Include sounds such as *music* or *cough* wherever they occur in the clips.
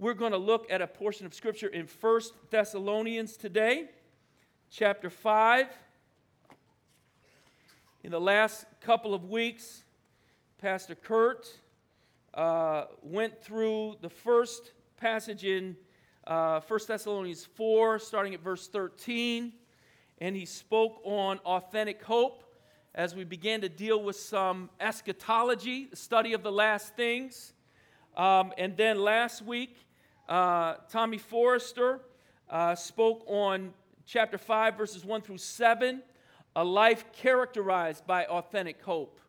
we're going to look at a portion of Scripture in First Thessalonians today, chapter 5. In the last couple of weeks, Pastor Kurt uh, went through the first passage in uh, 1 Thessalonians 4, starting at verse 13, and he spoke on authentic hope as we began to deal with some eschatology, the study of the last things. Um, and then last week, uh, Tommy Forrester uh, spoke on chapter 5, verses 1 through 7, a life characterized by authentic hope.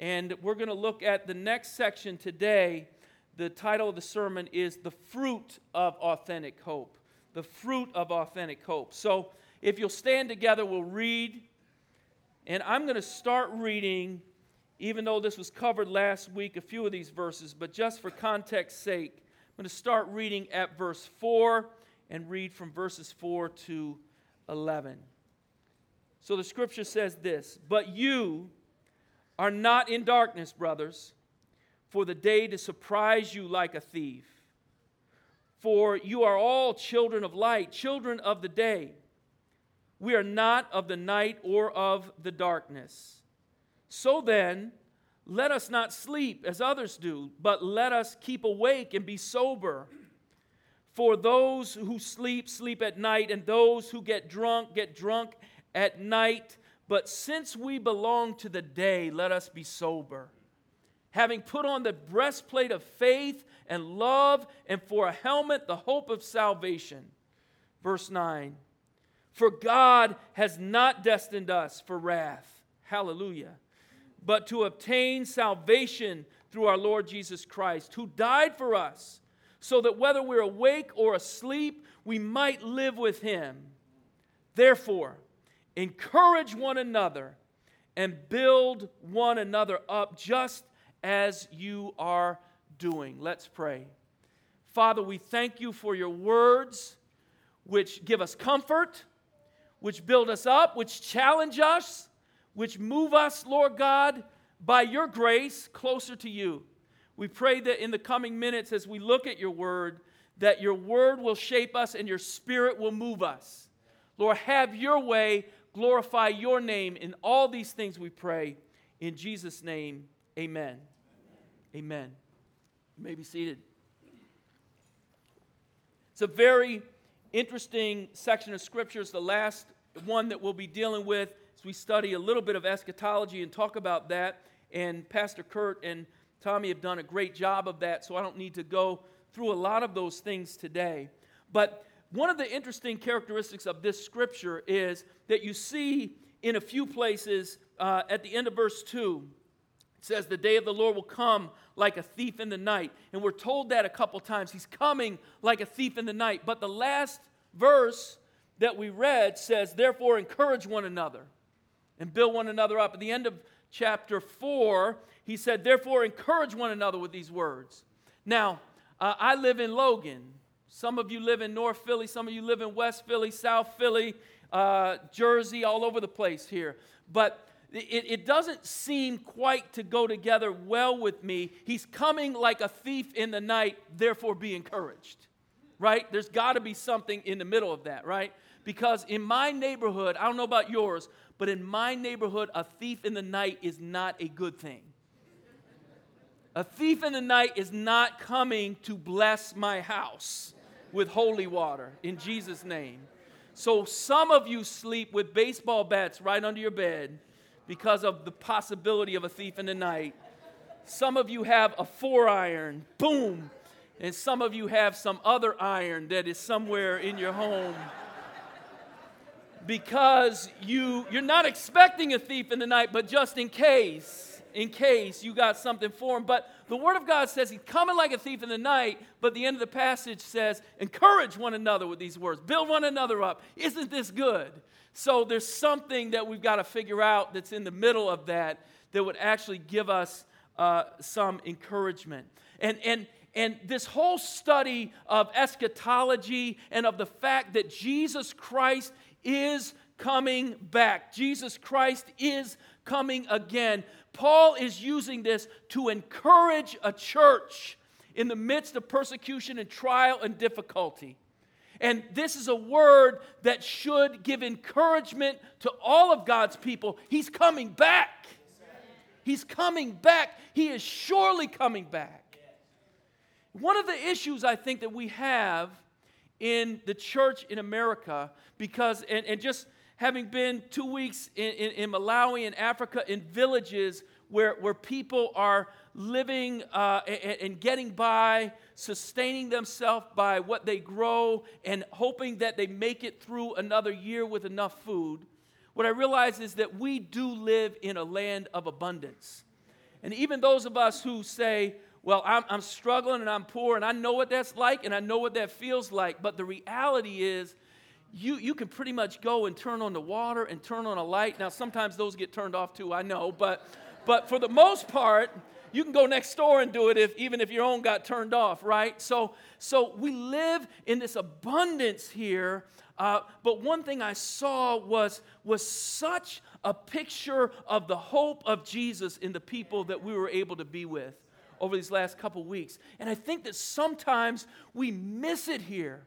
And we're going to look at the next section today. The title of the sermon is The Fruit of Authentic Hope. The Fruit of Authentic Hope. So if you'll stand together, we'll read. And I'm going to start reading, even though this was covered last week, a few of these verses, but just for context sake, I'm going to start reading at verse 4 and read from verses 4 to 11. So the scripture says this But you, are not in darkness, brothers, for the day to surprise you like a thief. For you are all children of light, children of the day. We are not of the night or of the darkness. So then, let us not sleep as others do, but let us keep awake and be sober. For those who sleep, sleep at night, and those who get drunk, get drunk at night. But since we belong to the day, let us be sober. Having put on the breastplate of faith and love, and for a helmet, the hope of salvation. Verse 9 For God has not destined us for wrath. Hallelujah. But to obtain salvation through our Lord Jesus Christ, who died for us, so that whether we're awake or asleep, we might live with him. Therefore, encourage one another, and build one another up just as you are doing. Let's pray. Father, we thank you for your words, which give us comfort, which build us up, which challenge us, which move us, Lord God, by your grace closer to you. We pray that in the coming minutes, as we look at your word, that your word will shape us and your spirit will move us. Lord, have your way glorify your name. In all these things we pray. In Jesus' name, amen. Amen. You may be seated. It's a very interesting section of scriptures, the last one that we'll be dealing with we study a little bit of eschatology and talk about that. And Pastor Kurt and Tommy have done a great job of that, so I don't need to go through a lot of those things today. But one of the interesting characteristics of this scripture is that you see in a few places uh, at the end of verse 2, it says, The day of the Lord will come like a thief in the night. And we're told that a couple times. He's coming like a thief in the night. But the last verse that we read says, Therefore, encourage one another and build one another up. At the end of chapter 4, he said, Therefore, encourage one another with these words. Now, uh, I live in Logan. Some of you live in North Philly, some of you live in West Philly, South Philly, uh, Jersey, all over the place here. But it, it, doesn't seem quite to go together well with me. He's coming like a thief in the night, therefore be encouraged. Right? There's got to be something in the middle of that, right? Because in my neighborhood, I don't know about yours, but in my neighborhood, a thief in the night is not a good thing. A thief in the night is not coming to bless my house with holy water in Jesus' name. So some of you sleep with baseball bats right under your bed because of the possibility of a thief in the night. Some of you have a four iron, boom, and some of you have some other iron that is somewhere in your home because you you're not expecting a thief in the night but just in case in case you got something for him but the Word of God says he's coming like a thief in the night, but the end of the passage says, encourage one another with these words, build one another up. Isn't this good? So there's something that we've got to figure out that's in the middle of that that would actually give us uh, some encouragement. And, and, and this whole study of eschatology and of the fact that Jesus Christ is coming back, Jesus Christ is coming again Paul is using this to encourage a church in the midst of persecution and trial and difficulty. And this is a word that should give encouragement to all of God's people. He's coming back. He's coming back. He is surely coming back. One of the issues I think that we have in the church in America, because, and, and just having been two weeks in, in, in Malawi and Africa in villages where, where people are living uh, and, and getting by, sustaining themselves by what they grow, and hoping that they make it through another year with enough food, what I realize is that we do live in a land of abundance. And even those of us who say, well, I'm, I'm, struggling and I'm poor and I know what that's like and I know what that feels like. But the reality is, you, you can pretty much go and turn on the water and turn on a light. Now, sometimes those get turned off too, I know. But, but for the most part, you can go next door and do it if, even if your own got turned off, right? So, so we live in this abundance here. Uh, but one thing I saw was, was such a picture of the hope of Jesus in the people that we were able to be with over these last couple weeks. And I think that sometimes we miss it here.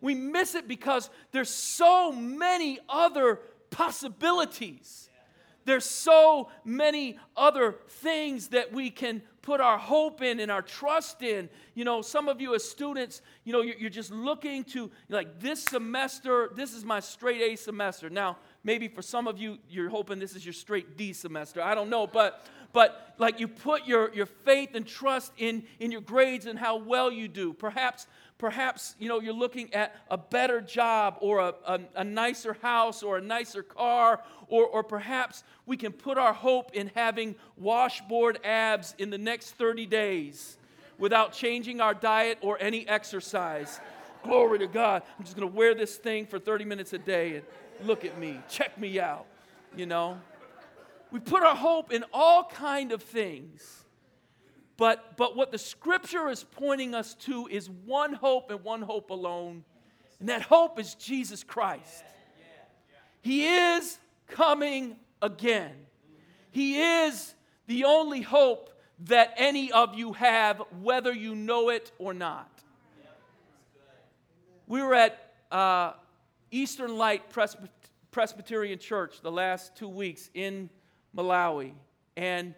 We miss it because there's so many other possibilities. There's so many other things that we can put our hope in and our trust in. You know, some of you as students, you know, you're just looking to, like, this semester, this is my straight A semester. Now, maybe for some of you, you're hoping this is your straight D semester. I don't know, but but like you put your, your faith and trust in, in your grades and how well you do. Perhaps, perhaps you know, you're looking at a better job or a, a, a nicer house or a nicer car, or, or perhaps we can put our hope in having washboard abs in the next 30 days without changing our diet or any exercise. Glory to God. I'm just going to wear this thing for 30 minutes a day and look at me, check me out, you know. We put our hope in all kind of things. But, but what the scripture is pointing us to is one hope and one hope alone. And that hope is Jesus Christ. He is coming again. He is the only hope that any of you have, whether you know it or not. We were at uh, Eastern Light Presbyterian Church the last two weeks in Malawi. And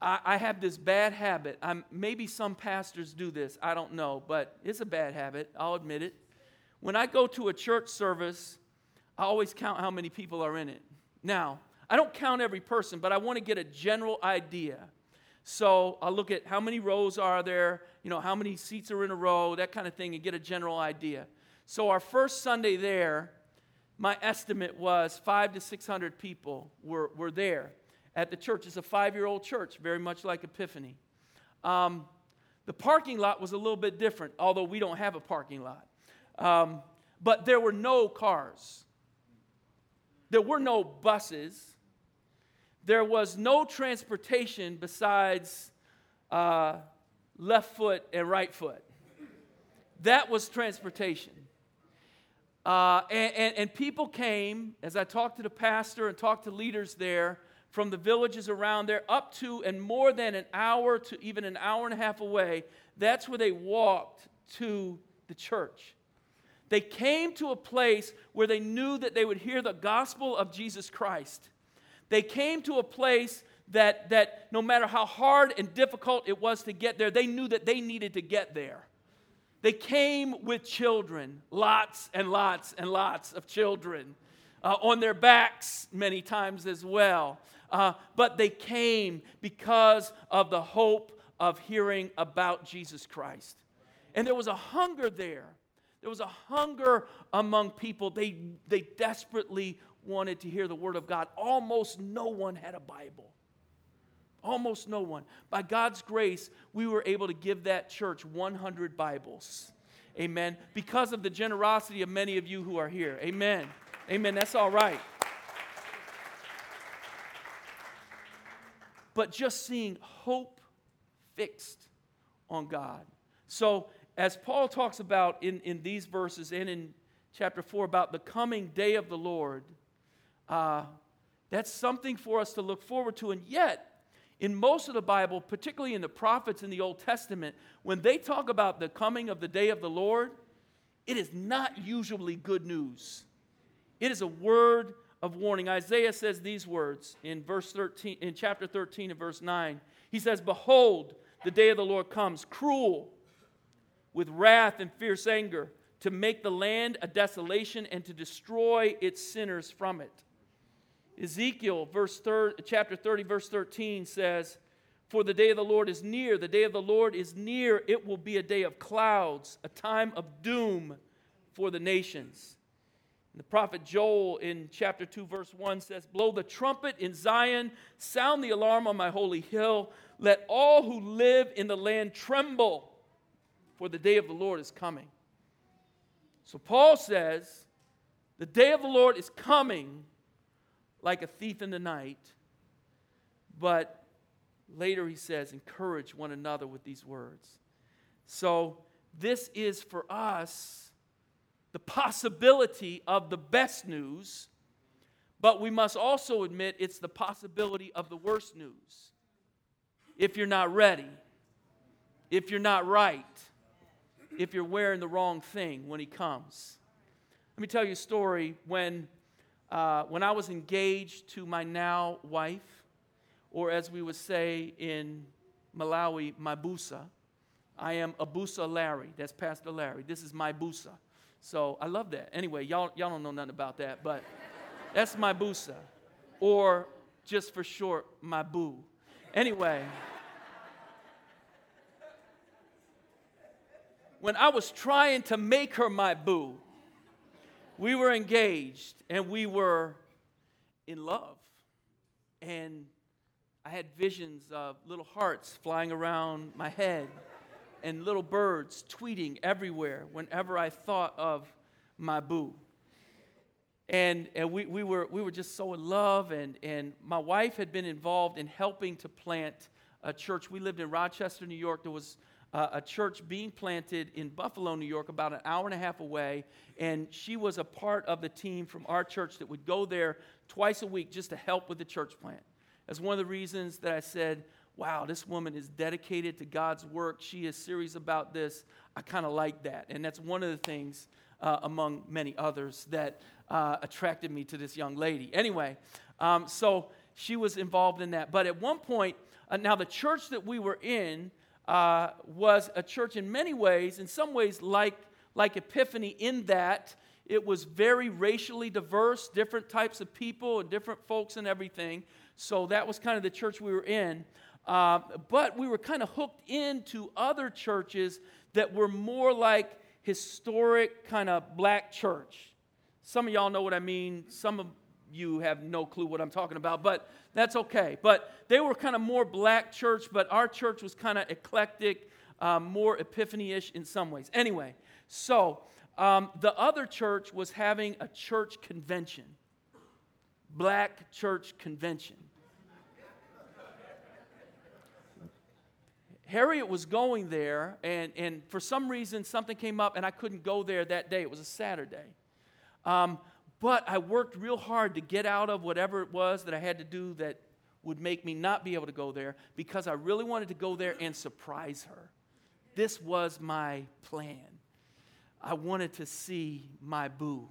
I, I have this bad habit. I'm, maybe some pastors do this, I don't know, but it's a bad habit, I'll admit it. When I go to a church service, I always count how many people are in it. Now, I don't count every person, but I want to get a general idea. So I'll look at how many rows are there, you know, how many seats are in a row, that kind of thing, and get a general idea. So our first Sunday there, my estimate was five to 600 people were, were there at the church. It's a five year old church, very much like Epiphany. Um, the parking lot was a little bit different, although we don't have a parking lot. Um, but there were no cars, there were no buses, there was no transportation besides uh, left foot and right foot. That was transportation. Uh, and, and, and people came, as I talked to the pastor and talked to leaders there from the villages around there, up to and more than an hour to even an hour and a half away. That's where they walked to the church. They came to a place where they knew that they would hear the gospel of Jesus Christ. They came to a place that, that no matter how hard and difficult it was to get there, they knew that they needed to get there. They came with children, lots and lots and lots of children, uh, on their backs many times as well. Uh, but they came because of the hope of hearing about Jesus Christ. And there was a hunger there. There was a hunger among people. They, they desperately wanted to hear the Word of God. Almost no one had a Bible. Almost no one. By God's grace, we were able to give that church 100 Bibles. Amen. Because of the generosity of many of you who are here. Amen. Amen. That's all right. But just seeing hope fixed on God. So, as Paul talks about in, in these verses and in chapter 4 about the coming day of the Lord, uh, that's something for us to look forward to. And yet, in most of the Bible, particularly in the prophets in the Old Testament, when they talk about the coming of the day of the Lord, it is not usually good news. It is a word of warning. Isaiah says these words in verse 13 in chapter 13 and verse 9. He says, "Behold, the day of the Lord comes, cruel with wrath and fierce anger, to make the land a desolation and to destroy its sinners from it." Ezekiel verse thir- chapter 30 verse 13 says, "For the day of the Lord is near, the day of the Lord is near. It will be a day of clouds, a time of doom for the nations." And the prophet Joel in chapter 2 verse 1 says, "Blow the trumpet in Zion, sound the alarm on my holy hill. Let all who live in the land tremble, for the day of the Lord is coming." So Paul says, "The day of the Lord is coming." Like a thief in the night. But later he says, encourage one another with these words. So this is for us the possibility of the best news, but we must also admit it's the possibility of the worst news. If you're not ready, if you're not right, if you're wearing the wrong thing when he comes. Let me tell you a story when uh, when I was engaged to my now wife, or as we would say in Malawi, my busa, I am Abusa Larry. That's Pastor Larry. This is my busa. So I love that. Anyway, y'all, y'all don't know nothing about that, but that's my busa. Or just for short, my boo. Anyway. when I was trying to make her my boo, we were engaged and we were in love. And I had visions of little hearts flying around my head and little birds tweeting everywhere whenever I thought of my boo. And, and we, we, were, we were just so in love, and, and my wife had been involved in helping to plant a church. We lived in Rochester, New York. There was uh, a church being planted in Buffalo, New York, about an hour and a half away. And she was a part of the team from our church that would go there twice a week just to help with the church plant. That's one of the reasons that I said, wow, this woman is dedicated to God's work. She is serious about this. I kind of like that. And that's one of the things, uh, among many others, that uh, attracted me to this young lady. Anyway, um, so she was involved in that. But at one point, uh, now the church that we were in, uh, was a church in many ways, in some ways like, like Epiphany, in that it was very racially diverse, different types of people and different folks and everything. So that was kind of the church we were in. Uh, but we were kind of hooked into other churches that were more like historic kind of black church. Some of y'all know what I mean. Some of you have no clue what I'm talking about, but that's okay. But they were kind of more black church, but our church was kind of eclectic, um, more epiphany ish in some ways. Anyway, so um, the other church was having a church convention, black church convention. Harriet was going there, and, and for some reason, something came up, and I couldn't go there that day. It was a Saturday. Um, but I worked real hard to get out of whatever it was that I had to do that would make me not be able to go there because I really wanted to go there and surprise her. This was my plan. I wanted to see my boo.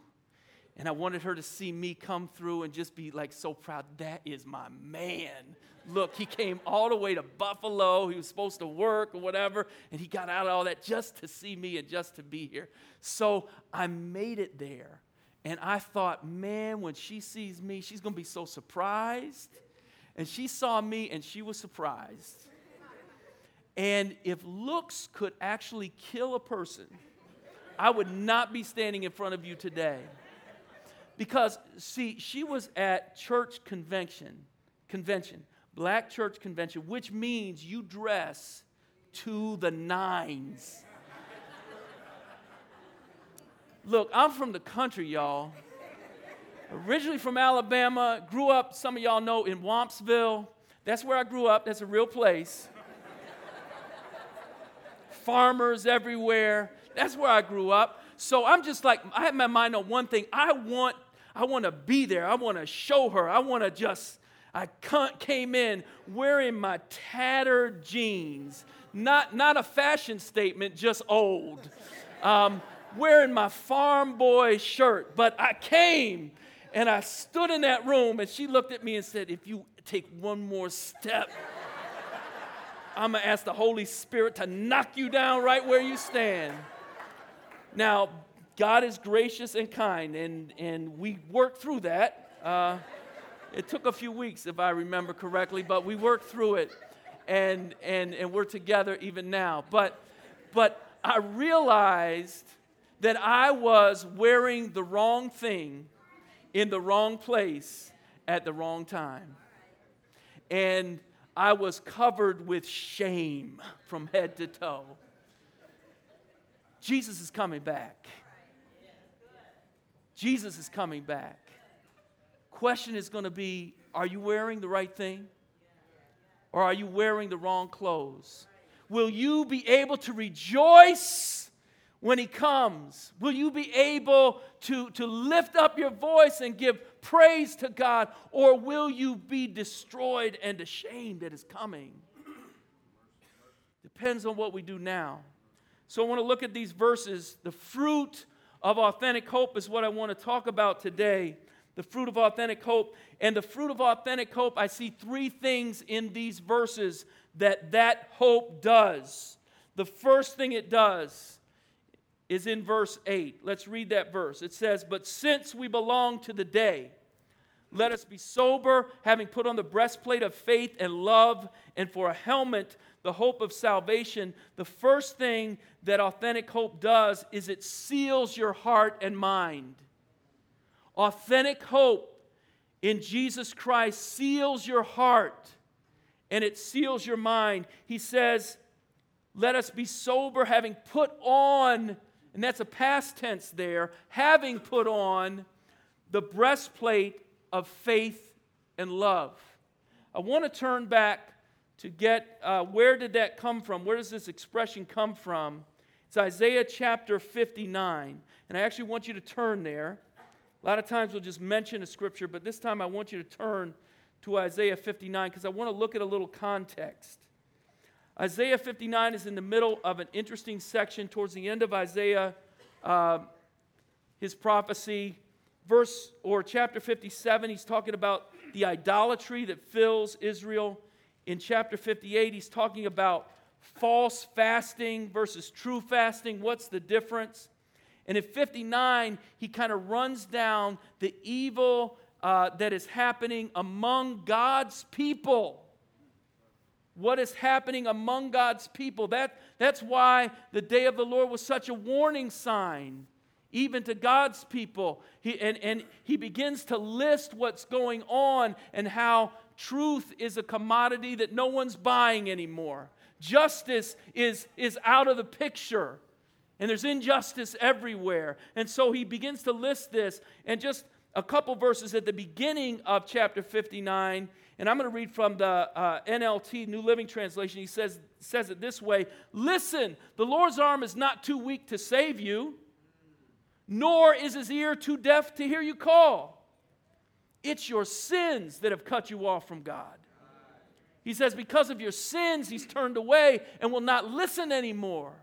And I wanted her to see me come through and just be like so proud. That is my man. Look, he came all the way to Buffalo. He was supposed to work or whatever. And he got out of all that just to see me and just to be here. So I made it there. And I thought, man, when she sees me, she's going to be so surprised. And she saw me and she was surprised. And if looks could actually kill a person, I would not be standing in front of you today. Because, see, she was at church convention, convention, black church convention, which means you dress to the nines. Look, I'm from the country, y'all. Originally from Alabama, grew up, some of y'all know, in Wampsville. That's where I grew up. That's a real place. Farmers everywhere. That's where I grew up. So I'm just like, I have my mind on one thing. I want, I want to be there. I want to show her. I want to just, I came in wearing my tattered jeans, not, not a fashion statement, just old. Um, wearing my farm boy shirt, but I came and I stood in that room and she looked at me and said, If you take one more step, I'm gonna ask the Holy Spirit to knock you down right where you stand. Now, God is gracious and kind, and, and we worked through that. Uh, it took a few weeks, if I remember correctly, but we worked through it, and, and, and we're together even now. But, but I realized that I was wearing the wrong thing in the wrong place at the wrong time. And I was covered with shame from head to toe. Jesus is coming back. Jesus is coming back question is going to be are you wearing the right thing? Or are you wearing the wrong clothes? Will you be able to rejoice when He comes? Will you be able to, to lift up your voice and give praise to God? Or will you be destroyed and ashamed that is coming? Depends on what we do now. So I want to look at these verses. The fruit of authentic hope is what I want to talk about today the fruit of authentic hope. And the fruit of authentic hope, I see three things in these verses that that hope does. The first thing it does is in verse 8. Let's read that verse. It says, But since we belong to the day, let us be sober, having put on the breastplate of faith and love, and for a helmet, the hope of salvation. The first thing that authentic hope does is it seals your heart and mind. Authentic hope in Jesus Christ seals your heart and it seals your mind. He says, Let us be sober, having put on, and that's a past tense there, having put on the breastplate of faith and love. I want to turn back to get uh, where did that come from? Where does this expression come from? It's Isaiah chapter 59. And I actually want you to turn there. A lot of times we'll just mention a scripture, but this time I want you to turn to Isaiah 59 because I want to look at a little context. Isaiah 59 is in the middle of an interesting section towards the end of Isaiah, uh, his prophecy. Verse or chapter 57, he's talking about the idolatry that fills Israel. In chapter 58, he's talking about false fasting versus true fasting. What's the difference? And in 59, he kind of runs down the evil uh, that is happening among God's people. What is happening among God's people? That, that's why the day of the Lord was such a warning sign, even to God's people. He, and, and he begins to list what's going on and how truth is a commodity that no one's buying anymore. Justice is, is out of the picture. And there's injustice everywhere. And so he begins to list this. And just a couple verses at the beginning of chapter 59, and I'm going to read from the uh, NLT, New Living Translation. He says, says it this way Listen, the Lord's arm is not too weak to save you, nor is his ear too deaf to hear you call. It's your sins that have cut you off from God. He says, Because of your sins, he's turned away and will not listen anymore.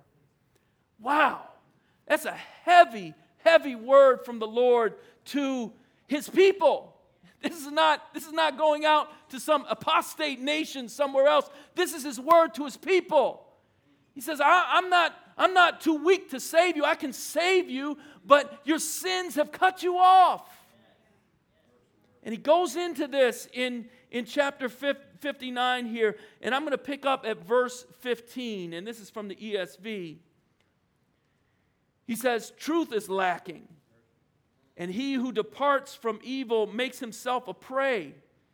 Wow, that's a heavy, heavy word from the Lord to his people. This is not, this is not going out to some apostate nation somewhere else. This is his word to his people. He says, I, am not, I'm not too weak to save you. I can save you, but your sins have cut you off. And he goes into this in, in chapter 59 here, and I'm going to pick up at verse 15, and this is from the ESV. He says, Truth is lacking, and he who departs from evil makes himself a prey.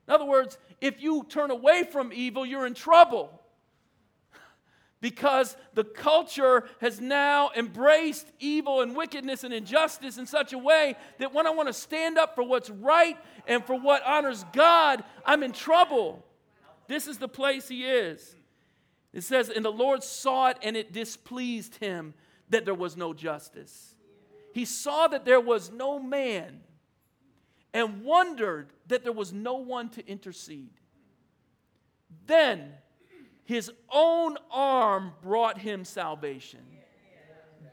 In other words, if you turn away from evil, you're in trouble. *laughs* Because the culture has now embraced evil and wickedness and injustice in such a way that when I want to stand up for what's right and for what honors God, I'm in trouble. This is the place he is. It says, And the Lord saw it and it displeased him that there was no justice. He saw that there was no man. and wondered that there was no one to intercede. Then his own arm brought him salvation.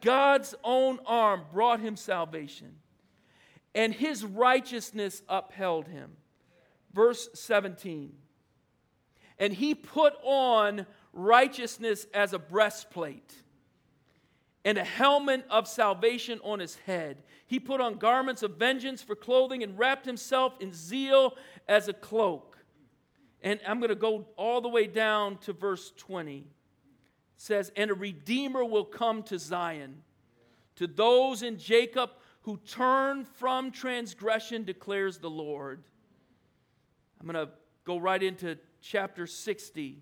God's own arm brought him salvation, and his righteousness upheld him. Verse 17. And he put on righteousness as a breastplate and a helmet of salvation on his head. He put on garments of vengeance for clothing and wrapped himself in zeal as a cloak. And I'm going to go all the way down to verse 20. It says, And a redeemer will come to Zion, to those in Jacob who turn from transgression, declares the Lord. I'm going to go right into chapter 60.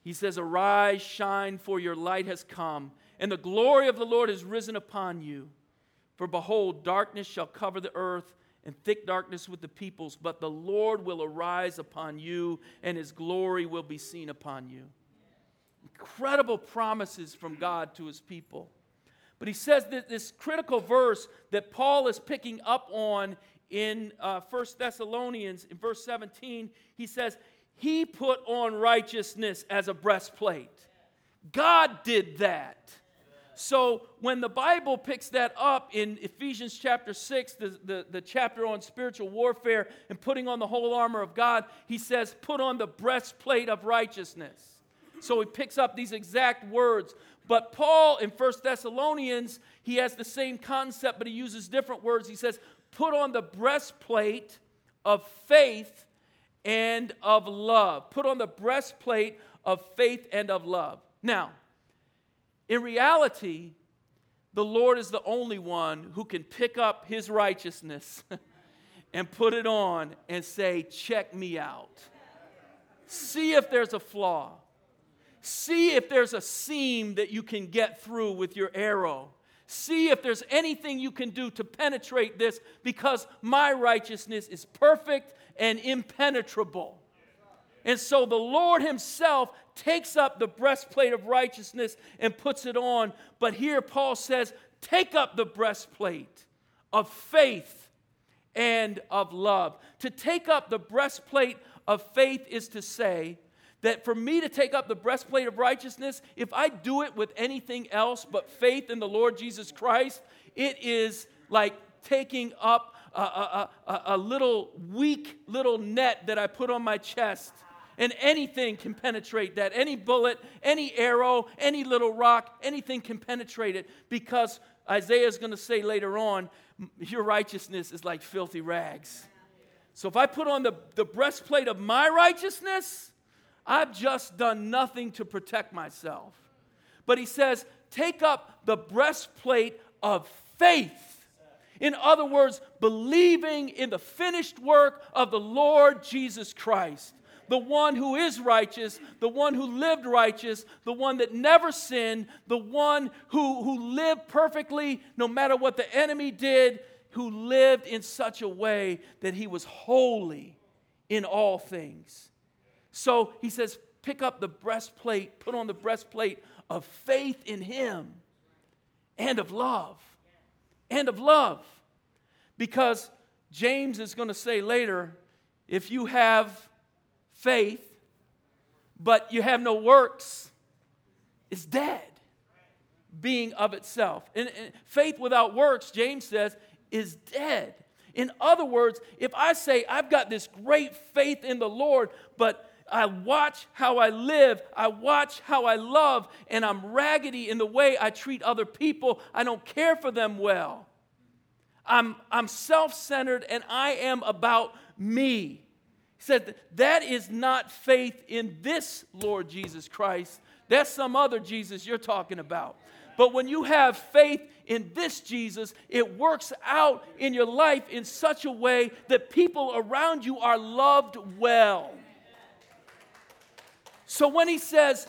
He says, Arise, shine, for your light has come and the glory of the Lord is risen upon you. For behold, darkness shall cover the earth, and thick darkness with the peoples, but the Lord will arise upon you, and his glory will be seen upon you. Incredible promises from God to his people. But he says that this critical verse that Paul is picking up on in uh, 1 Thessalonians, in verse 17, he says, He put on righteousness as a breastplate. God did that. So when the Bible picks that up in Ephesians chapter 6, the, the, the, chapter on spiritual warfare and putting on the whole armor of God, he says, put on the breastplate of righteousness. So he picks up these exact words. But Paul in First Thessalonians, he has the same concept, but he uses different words. He says, put on the breastplate of faith and of love. Put on the breastplate of faith and of love. Now, in reality, the Lord is the only one who can pick up his righteousness *laughs* and put it on and say, Check me out. See if there's a flaw. See if there's a seam that you can get through with your arrow. See if there's anything you can do to penetrate this because my righteousness is perfect and impenetrable. And so the Lord Himself takes up the breastplate of righteousness and puts it on. But here Paul says, take up the breastplate of faith and of love. To take up the breastplate of faith is to say, that for me to take up the breastplate of righteousness, if I do it with anything else but faith in the Lord Jesus Christ, it is like taking up a, a, a, a little weak little net that I put on my chest and anything can penetrate that. Any bullet, any arrow, any little rock, anything can penetrate it because Isaiah is going to say later on, your righteousness is like filthy rags. So if I put on the, the breastplate of my righteousness, I've just done nothing to protect myself. But he says, take up the breastplate of faith. In other words, believing in the finished work of the Lord Jesus Christ the one who is righteous, the one who lived righteous, the one that never sinned, the one who, who lived perfectly no matter what the enemy did, who lived in such a way that he was holy in all things. So he says, pick up the breastplate, put on the breastplate of faith in him and of love. And of love. Because James is going to say later if you have faith, but you have no works, is dead, being of itself. And, and faith without works, James says, is dead. In other words, if I say, I've got this great faith in the Lord, but I watch how I live, I watch how I love, and I'm raggedy in the way I treat other people, I don't care for them well. I'm, I'm self centered and I am about me. He said, That is not faith in this Lord Jesus Christ. That's some other Jesus you're talking about. But when you have faith in this Jesus, it works out in your life in such a way that people around you are loved well. So when he says,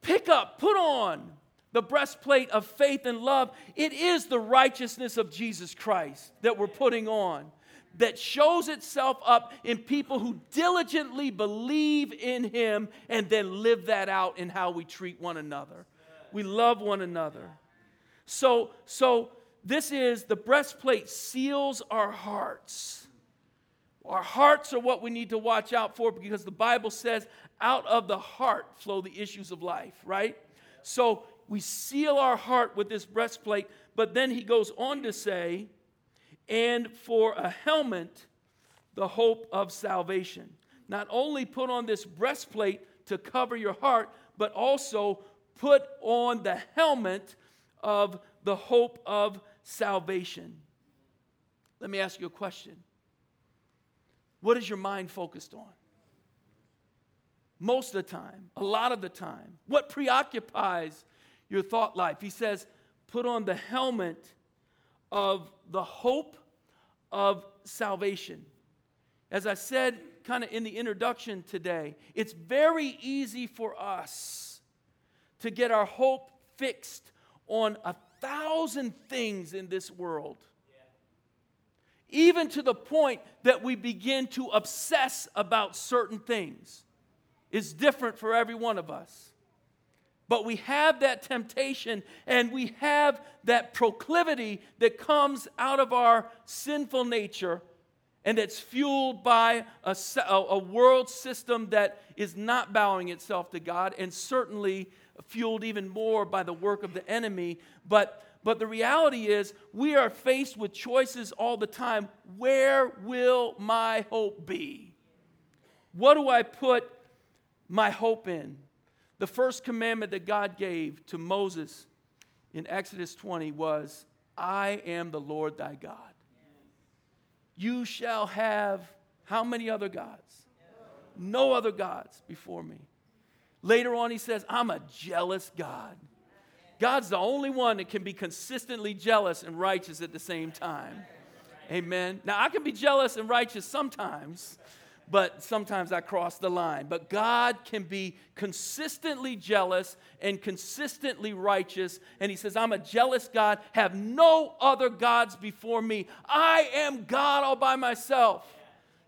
pick up, put on the breastplate of faith and love, it is the righteousness of Jesus Christ that we're putting on that shows itself up in people who diligently believe in Him and then live that out in how we treat one another. We love one another. So, so this is the breastplate seals our hearts. Our hearts are what we need to watch out for because the Bible says, out of the heart flow the issues of life, right? So we seal our heart with this breastplate, but then he goes on to say, and for a helmet, the hope of salvation. Not only put on this breastplate to cover your heart, but also put on the helmet of the hope of salvation. Let me ask you a question. What is your mind focused on? Most of the time, a lot of the time. What preoccupies your thought life? He says, put on the helmet of the hope of salvation. As I said kind of in the introduction today, it's very easy for us to get our hope fixed on a thousand things in this world. Even to the point that we begin to obsess about certain things. It's different for every one of us. But we have that temptation and we have that proclivity that comes out of our sinful nature and that's fueled by a, a, world system that is not bowing itself to God and certainly fueled even more by the work of the enemy. But, but the reality is, we are faced with choices all the time. Where will my hope be? What do I put my hope in? The first commandment that God gave to Moses in Exodus 20 was, I am the Lord thy God. You shall have how many other gods? No other gods before me. Later on, he says, I'm a jealous God. God's the only one that can be consistently jealous and righteous at the same time. Amen. Now, I can be jealous and righteous sometimes, but sometimes I cross the line. But God can be consistently jealous and consistently righteous. And He says, I'm a jealous God, have no other gods before me. I am God all by myself.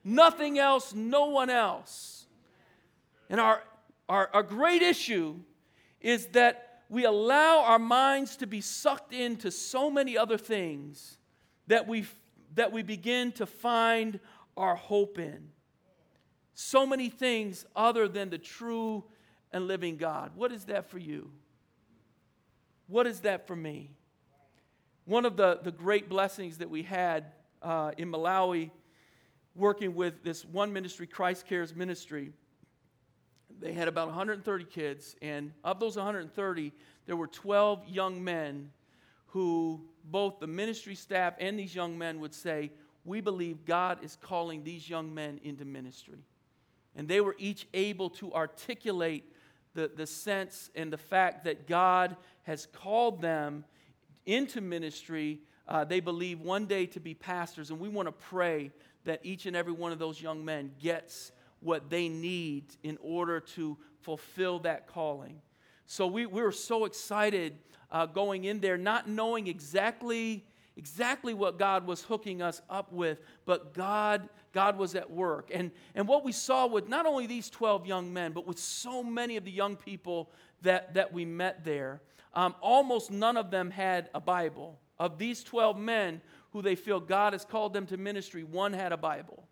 Nothing else, no one else. And our, our, our great issue is that we allow our minds to be sucked into so many other things that we, that we begin to find our hope in so many things other than the true and living God. What is that for you? What is that for me? One of the, the great blessings that we had uh, in Malawi, working with this one ministry, Christ Cares Ministry, they had about 130 kids, and of those 130, there were 12 young men who both the ministry staff and these young men would say, We believe God is calling these young men into ministry. And they were each able to articulate the, the sense and the fact that God has called them into ministry. Uh, they believe one day to be pastors. And we want to pray that each and every one of those young men gets what they need in order to fulfill that calling. So we, we were so excited uh, going in there, not knowing exactly exactly what God was hooking us up with, but God God was at work. And, and what we saw with not only these 12 young men, but with so many of the young people that, that we met there, um, almost none of them had a Bible. Of these 12 men who they feel God has called them to ministry, one had a Bible.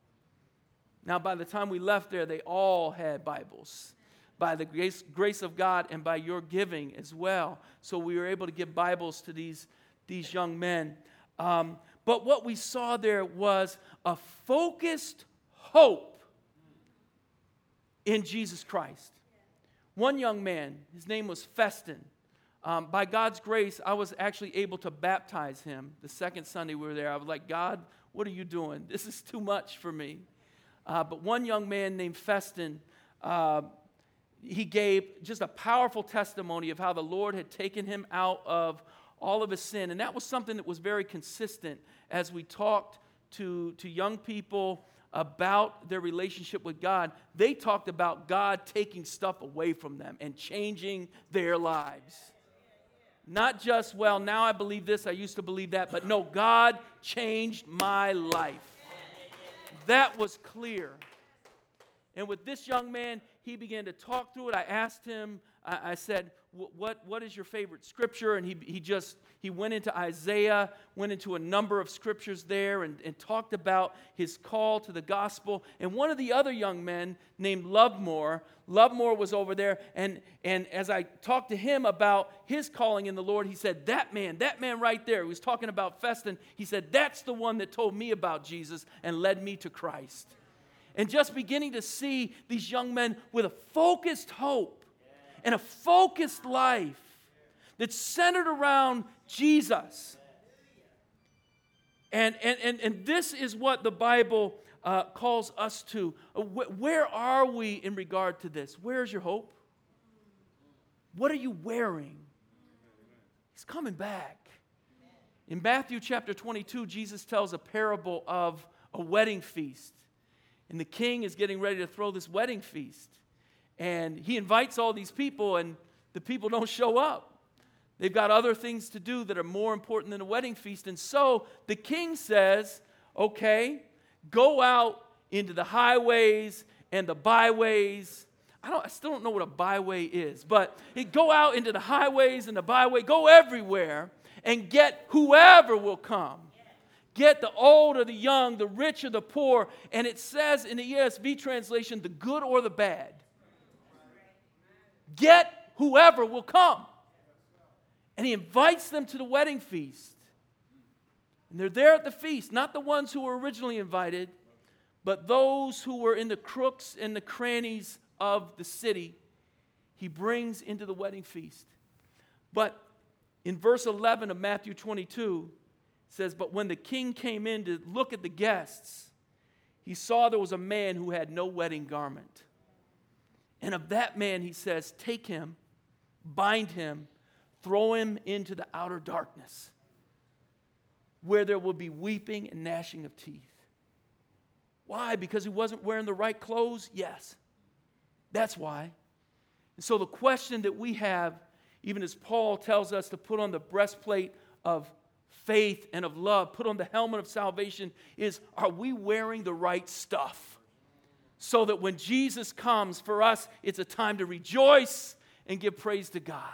Now, by the time we left there, they all had Bibles by the grace, grace of God and by your giving as well. So we were able to give Bibles to these, these young men. Um, but what we saw there was a focused hope in Jesus Christ. One young man, his name was Feston. Um, by God's grace, I was actually able to baptize him the second Sunday we were there. I was like, God, what are you doing? This is too much for me. Uh, but one young man named Feston, uh, he gave just a powerful testimony of how the Lord had taken him out of all of his sin. And that was something that was very consistent as we talked to, to young people about their relationship with God. They talked about God taking stuff away from them and changing their lives. Not just, well, now I believe this, I used to believe that, but no, God changed my life. That was clear. And with this young man, he began to talk through it. I asked him, I, I said, what, what is your favorite scripture? And he, he just, he went into Isaiah, went into a number of scriptures there and, and talked about his call to the gospel. And one of the other young men named Lovemore, Lovemore was over there. And, and as I talked to him about his calling in the Lord, he said, that man, that man right there, he was talking about Feston. He said, that's the one that told me about Jesus and led me to Christ. And just beginning to see these young men with a focused hope and a focused life that's centered around Jesus. And, and, and, and this is what the Bible uh, calls us to. Uh, where are we in regard to this? Where's your hope? What are you wearing? He's coming back. In Matthew chapter 22, Jesus tells a parable of a wedding feast. And the king is getting ready to throw this wedding feast. And he invites all these people, and the people don't show up. They've got other things to do that are more important than a wedding feast. And so the king says, okay, go out into the highways and the byways. I, don't, I still don't know what a byway is, but go out into the highways and the byway, go everywhere and get whoever will come. Get the old or the young, the rich or the poor. And it says in the ESV translation, the good or the bad. Get whoever will come. And he invites them to the wedding feast. And they're there at the feast, not the ones who were originally invited, but those who were in the crooks and the crannies of the city. He brings into the wedding feast. But in verse 11 of Matthew 22, says, But when the king came in to look at the guests, he saw there was a man who had no wedding garment. And of that man, he says, Take him, bind him, throw him into the outer darkness, where there will be weeping and gnashing of teeth. Why? Because he wasn't wearing the right clothes? Yes. That's why. And so the question that we have, even as Paul tells us to put on the breastplate of faith and of love, put on the helmet of salvation, is are we wearing the right stuff? so that when Jesus comes for us, it's a time to rejoice and give praise to God?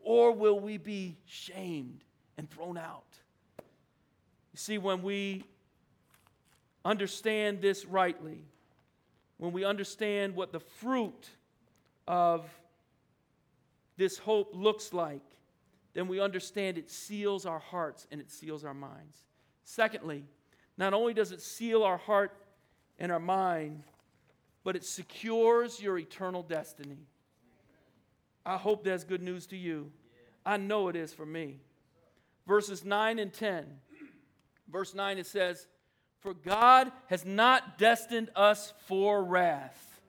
Or will we be shamed and thrown out? You see, when we understand this rightly, when we understand what the fruit of this hope looks like, then we understand it seals our hearts and it seals our minds. Secondly, not only does it seal our heart and our mind, but it secures your eternal destiny. I hope that's good news to you. I know it is for me. Verses 9 and 10. Verse 9 it says, For God has not destined us for wrath.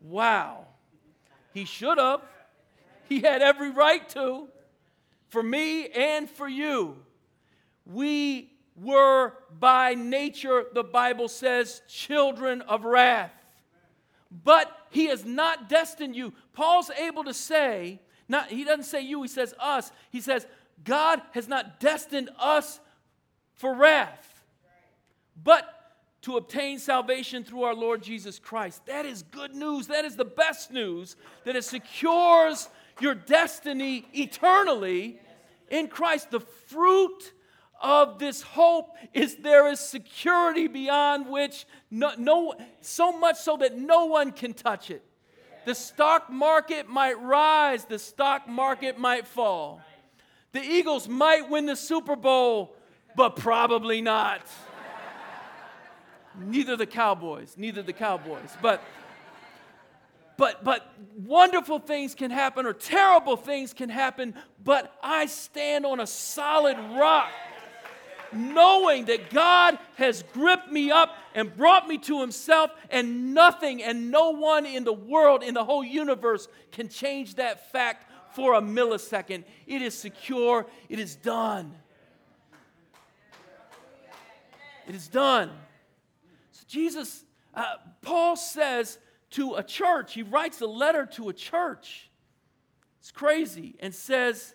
Wow. He should have. He had every right to. For me and for you. We were by nature, the Bible says, children of wrath but he has not destined you. Paul's able to say, not, he doesn't say you, he says us. He says, God has not destined us for wrath, but to obtain salvation through our Lord Jesus Christ. That is good news. That is the best news that it secures your destiny eternally in Christ. The fruit of this hope is there is security beyond which no, no, so much so that no one can touch it. The stock market might rise, the stock market might fall. The Eagles might win the Super Bowl, but probably not. neither the Cowboys, neither the Cowboys. But but but wonderful things can happen or terrible things can happen, but I stand on a solid rock knowing that God has gripped me up and brought me to Himself, and nothing and no one in the world, in the whole universe, can change that fact for a millisecond. It is secure, it is done. It is done. So, Jesus, uh, Paul says to a church, he writes a letter to a church. It's crazy, and says,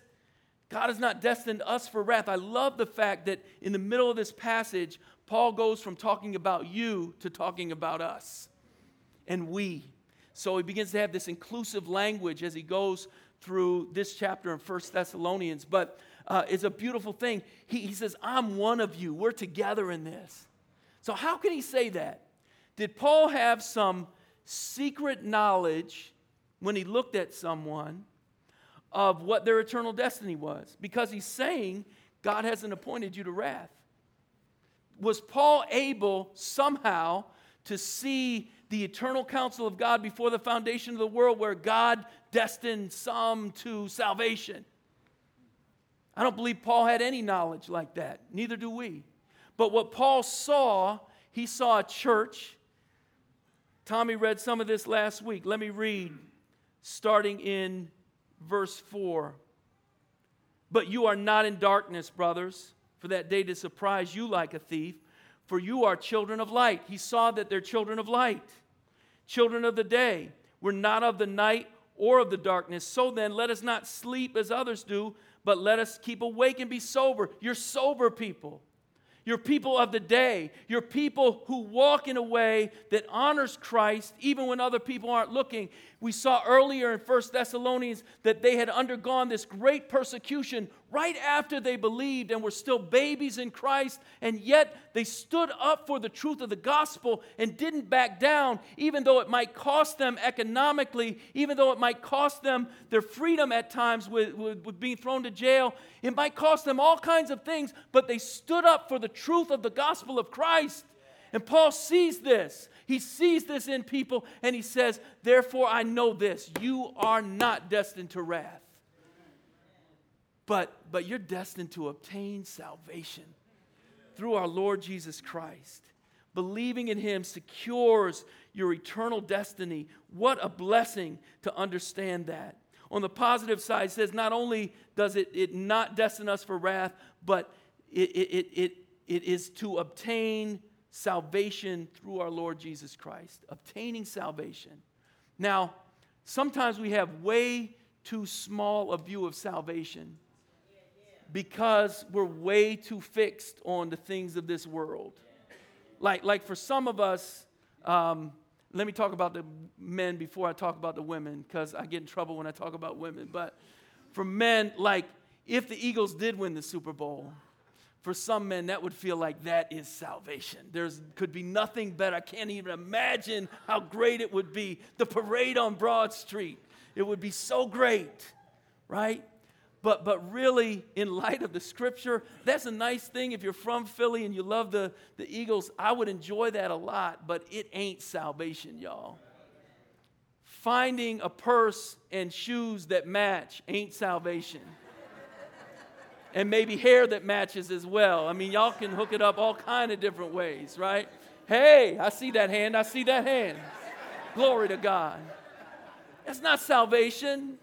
God has not destined us for wrath. I love the fact that in the middle of this passage, Paul goes from talking about you to talking about us and we. So he begins to have this inclusive language as he goes through this chapter in First Thessalonians, but uh, it's a beautiful thing. He, he says, I'm one of you. We're together in this. So, how can he say that? Did Paul have some secret knowledge when he looked at someone of what their eternal destiny was? Because he's saying, God hasn't appointed you to wrath. Was Paul able somehow to see the eternal counsel of God before the foundation of the world where God destined some to salvation? I don't believe Paul had any knowledge like that. Neither do we. But what Paul saw, he saw a church. Tommy read some of this last week. Let me read, starting in verse 4. But you are not in darkness, brothers, for that day to surprise you like a thief, for you are children of light. He saw that they're children of light, children of the day. We're not of the night or of the darkness. So then, let us not sleep as others do but let us keep awake and be sober. You're sober people. You're people of the day. You're people who walk in a way that honors Christ even when other people aren't looking. We saw earlier in 1 Thessalonians that they had undergone this great persecution right after they believed and were still babies in Christ, and yet they stood up for the truth of the gospel and didn't back down, even though it might cost them economically, even though it might cost them their freedom at times with, with, with being thrown to jail. It might cost them all kinds of things, but they stood up for the truth of the gospel of Christ. And Paul sees this. He sees this in people and he says, Therefore, I know this you are not destined to wrath, but, but you're destined to obtain salvation through our Lord Jesus Christ. Believing in him secures your eternal destiny. What a blessing to understand that. On the positive side, it says not only does it, it not destine us for wrath, but it, it, it, it is to obtain salvation through our Lord Jesus Christ, obtaining salvation. Now, sometimes we have way too small a view of salvation because we're way too fixed on the things of this world. Like, like for some of us, um, let me talk about the men before I talk about the women because I get in trouble when I talk about women. But for men, like if the Eagles did win the Super Bowl, for some men, that would feel like that is salvation. There could be nothing better. I can't even imagine how great it would be. The parade on Broad Street, it would be so great, right? But, but really, in light of the scripture, that's a nice thing. If you're from Philly and you love the, the Eagles, I would enjoy that a lot, but it ain't salvation, y'all. Finding a purse and shoes that match ain't salvation and maybe hair that matches as well. I mean, y'all can hook it up all kind of different ways, right? Hey, I see that hand. I see that hand. Glory to God. That's not salvation.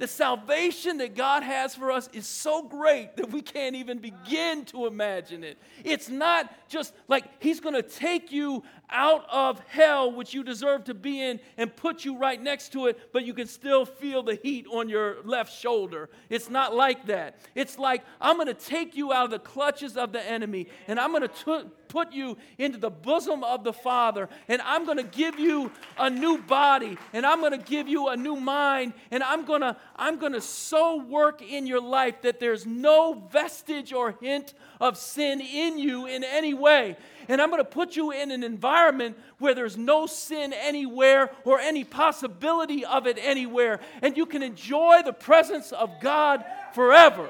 The salvation that God has for us is so great that we can't even begin to imagine it. It's not just like He's going to take you out of hell, which you deserve to be in, and put you right next to it, but you can still feel the heat on your left shoulder. It's not like that. It's like, I'm going to take you out of the clutches of the enemy, and I'm going to put you into the bosom of the Father, and I'm going to give you a new body, and I'm going to give you a new mind, and I'm going to I'm going to so work in your life that there's no vestige or hint of sin in you in any way. And I'm going to put you in an environment where there's no sin anywhere or any possibility of it anywhere, and you can enjoy the presence of God forever.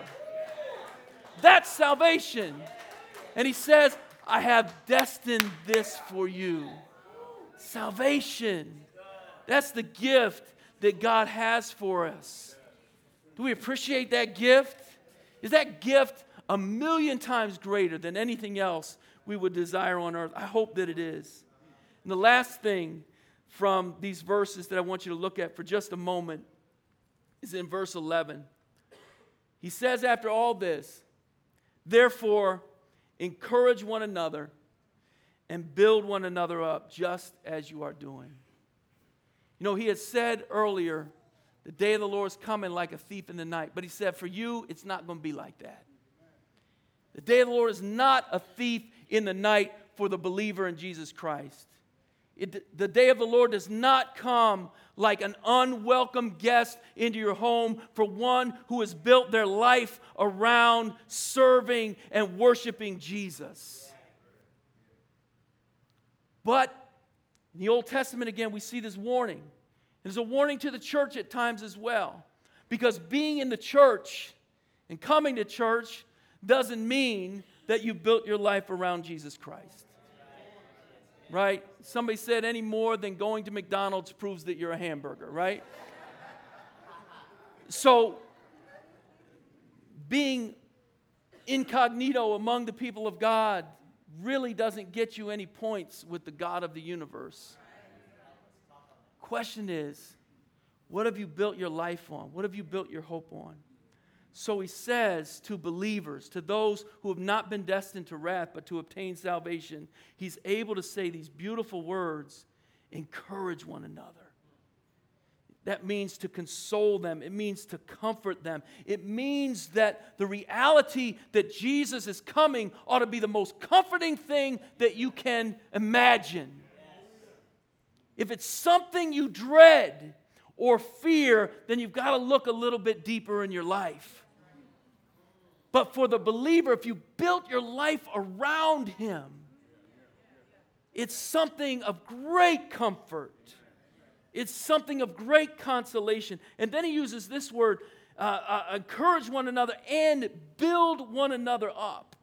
That's salvation. And he says, I have destined this for you. Salvation. That's the gift that God has for us. Do we appreciate that gift? Is that gift a million times greater than anything else we would desire on earth? I hope that it is. And the last thing from these verses that I want you to look at for just a moment is in verse 11. He says, after all this, therefore, encourage one another and build one another up just as you are doing. You know, he had said earlier, the day of the Lord is coming like a thief in the night. But he said, for you, it's not going to be like that. The day of the Lord is not a thief in the night for the believer in Jesus Christ. It, the day of the Lord does not come like an unwelcome guest into your home for one who has built their life around serving and worshiping Jesus. But in the Old Testament, again, we see this warning. There's a warning to the church at times as well. Because being in the church and coming to church doesn't mean that you built your life around Jesus Christ right? Somebody said any more than going to McDonald's proves that you're a hamburger, right? so, being incognito among the people of God really doesn't get you any points with the God of the universe. Question is, what have you built your life on? What have you built your hope on? So he says to believers, to those who have not been destined to wrath, but to obtain salvation, he's able to say these beautiful words encourage one another. That means to console them. It means to comfort them. It means that the reality that Jesus is coming ought to be the most comforting thing that you can imagine. If it's something you dread, or fear, then you've got to look a little bit deeper in your life. But for the believer, if you built your life around Him, it's something of great comfort. It's something of great consolation. And then he uses this word uh, uh, encourage one another and build one another up.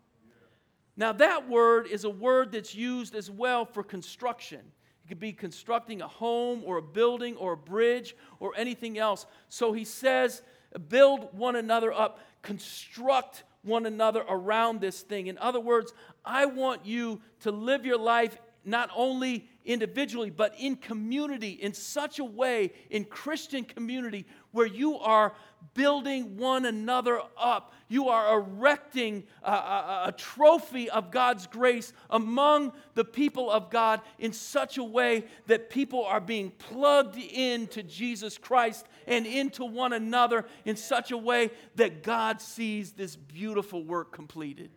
Now, that word is a word that's used as well for construction. It could be constructing a home or a building or a bridge or anything else. So he says, build one another up construct one another around this thing. In other words, I want you to live your life not only individually, but in community in such a way, in Christian community, where you are building one another up. You are erecting a, a, a, trophy of God's grace among the people of God in such a way that people are being plugged into Jesus Christ and into one another in such a way that God sees this beautiful work completed.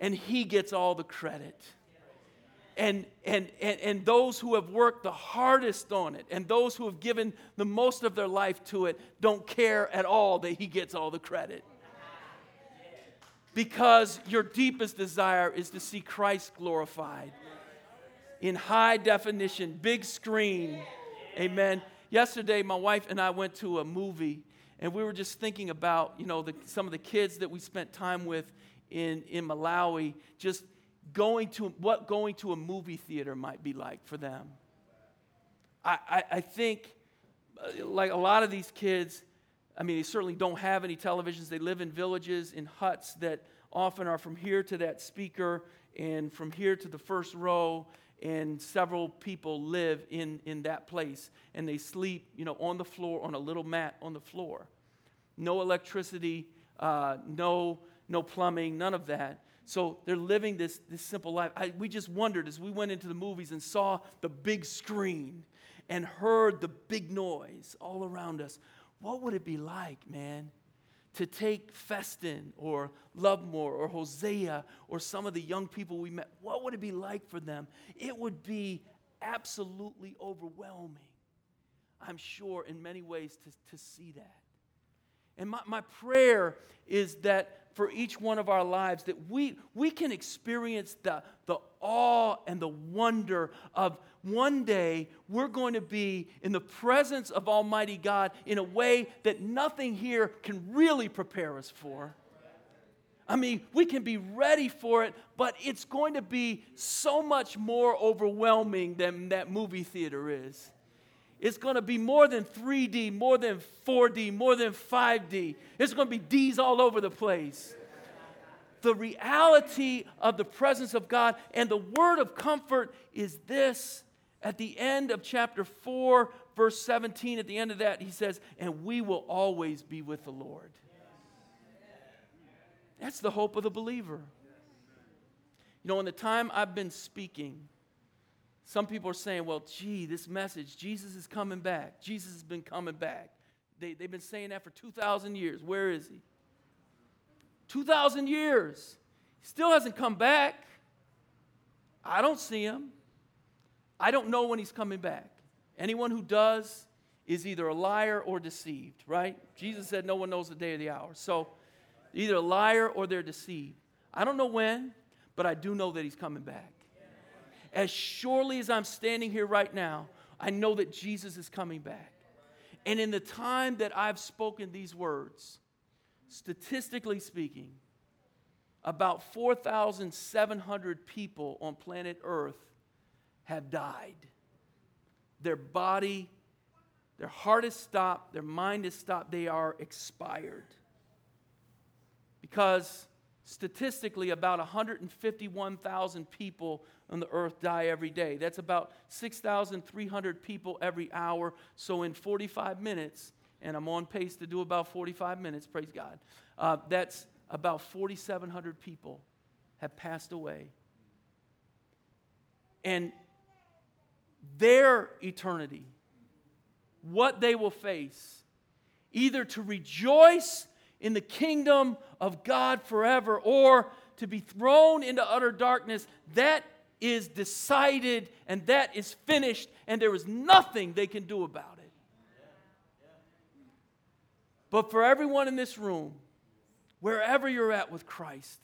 And He gets all the credit and, and, and, and those who have worked the hardest on it and those who have given the most of their life to it don't care at all that he gets all the credit. Because your deepest desire is to see Christ glorified in high definition, big screen. Amen. Yesterday, my wife and I went to a movie, and we were just thinking about, you know, the, some of the kids that we spent time with in, in Malawi, just going to what going to a movie theater might be like for them. I, I, I think, uh, like a lot of these kids, I mean, they certainly don't have any televisions. They live in villages, in huts that often are from here to that speaker and from here to the first row. And several people live in, in that place. And they sleep, you know, on the floor, on a little mat on the floor. No electricity, uh, no, no plumbing, none of that. So they're living this, this simple life. I, we just wondered as we went into the movies and saw the big screen and heard the big noise all around us. What would it be like, man, to take Festin or Lovemore or Hosea or some of the young people we met? What would it be like for them? It would be absolutely overwhelming, I'm sure, in many ways, to, to see that. And my, my prayer is that for each one of our lives that we, we can experience the, the awe and the wonder of one day we're going to be in the presence of Almighty God in a way that nothing here can really prepare us for. I mean, we can be ready for it, but it's going to be so much more overwhelming than that movie theater is. It's going to be more than 3D, more than 4D, more than 5D. It's going to be D's all over the place. The reality of the presence of God and the word of comfort is this. At the end of chapter 4, verse 17, at the end of that, he says, And we will always be with the Lord. That's the hope of the believer. You know, in the time I've been speaking, some people are saying, well, gee, this message, Jesus is coming back. Jesus has been coming back. They, they've been saying that for 2,000 years. Where is he? 2,000 years. He still hasn't come back. I don't see him. I don't know when he's coming back. Anyone who does is either a liar or deceived, right? Jesus said no one knows the day or the hour. So either a liar or they're deceived. I don't know when, but I do know that he's coming back. As surely as I'm standing here right now, I know that Jesus is coming back. And in the time that I've spoken these words, statistically speaking, about 4,700 people on planet Earth have died. Their body, their heart is stopped, their mind is stopped, they are expired. Because statistically, about 151,000 people on the earth die every day. That's about 6,300 people every hour. So, in 45 minutes, and I'm on pace to do about 45 minutes, praise God, uh, that's about 4,700 people have passed away. And their eternity, what they will face, either to rejoice in the kingdom of God forever or to be thrown into utter darkness, that is decided and that is finished, and there is nothing they can do about it. But for everyone in this room, wherever you're at with Christ,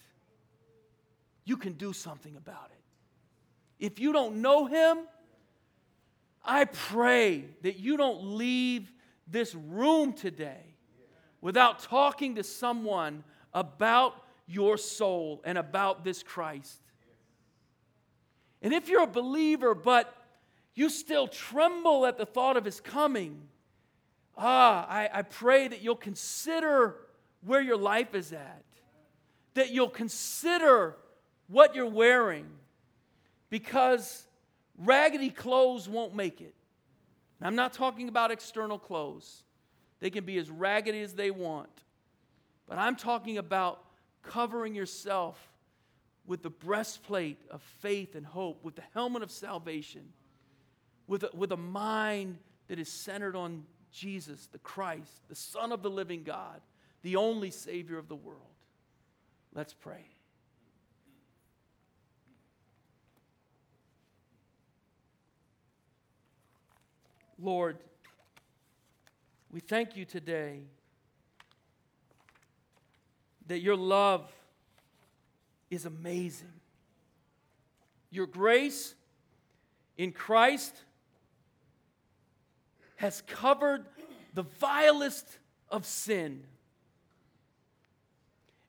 you can do something about it. If you don't know Him, I pray that you don't leave this room today without talking to someone about your soul and about this Christ. And if you're a believer, but you still tremble at the thought of his coming, ah, I, I pray that you'll consider where your life is at, that you'll consider what you're wearing, because raggedy clothes won't make it. I'm not talking about external clothes, they can be as raggedy as they want. But I'm talking about covering yourself with the breastplate of faith and hope, with the helmet of salvation, with a, with a mind that is centered on Jesus, the Christ, the Son of the living God the only Savior of the world. Let's pray. Lord, we thank you today that your love is amazing. Your grace in Christ has covered the vilest of sin.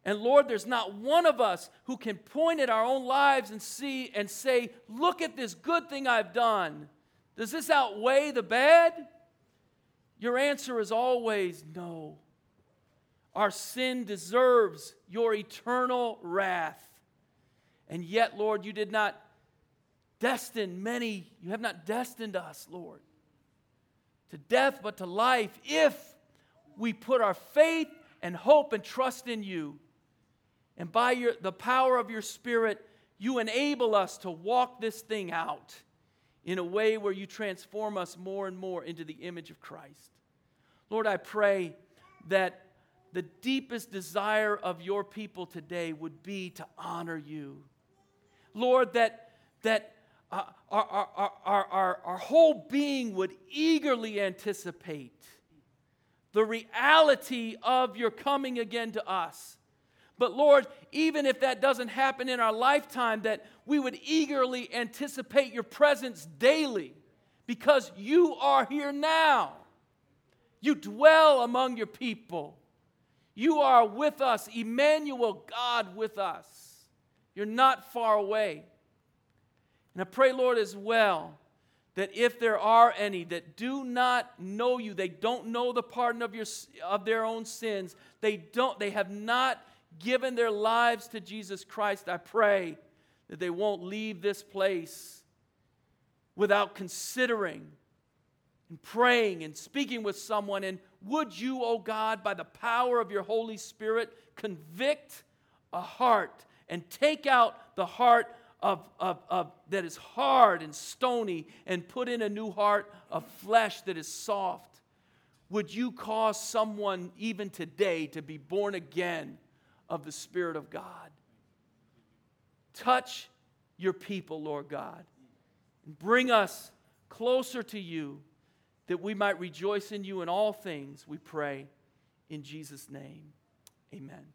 And Lord, there's not one of us who can point at our own lives and see and say, Look at this good thing I've done. Does this outweigh the bad? Your answer is always no. Our sin deserves your eternal wrath. And yet, Lord, you did not destine many, you have not destined us, Lord, to death but to life if we put our faith and hope and trust in you. And by your, the power of your Spirit, you enable us to walk this thing out in a way where you transform us more and more into the image of Christ. Lord, I pray that the deepest desire of your people today would be to honor you. Lord, that, that uh, our, our, our, our, our whole being would eagerly anticipate the reality of your coming again to us. But Lord, even if that doesn't happen in our lifetime, that we would eagerly anticipate your presence daily because you are here now. You dwell among your people. You are with us, Emmanuel, God with us. You're not far away. And I pray, Lord, as well, that if there are any that do not know you, they don't know the pardon of, your, of their own sins, they, don't, they have not given their lives to Jesus Christ, I pray that they won't leave this place without considering and praying and speaking with someone. And would you, oh God, by the power of your Holy Spirit, convict a heart and take out the heart of, of, of, that is hard and stony and put in a new heart of flesh that is soft? Would you cause someone even today to be born again? of the Spirit of God. Touch your people, Lord God. And bring us closer to you that we might rejoice in you in all things, we pray in Jesus' name. Amen.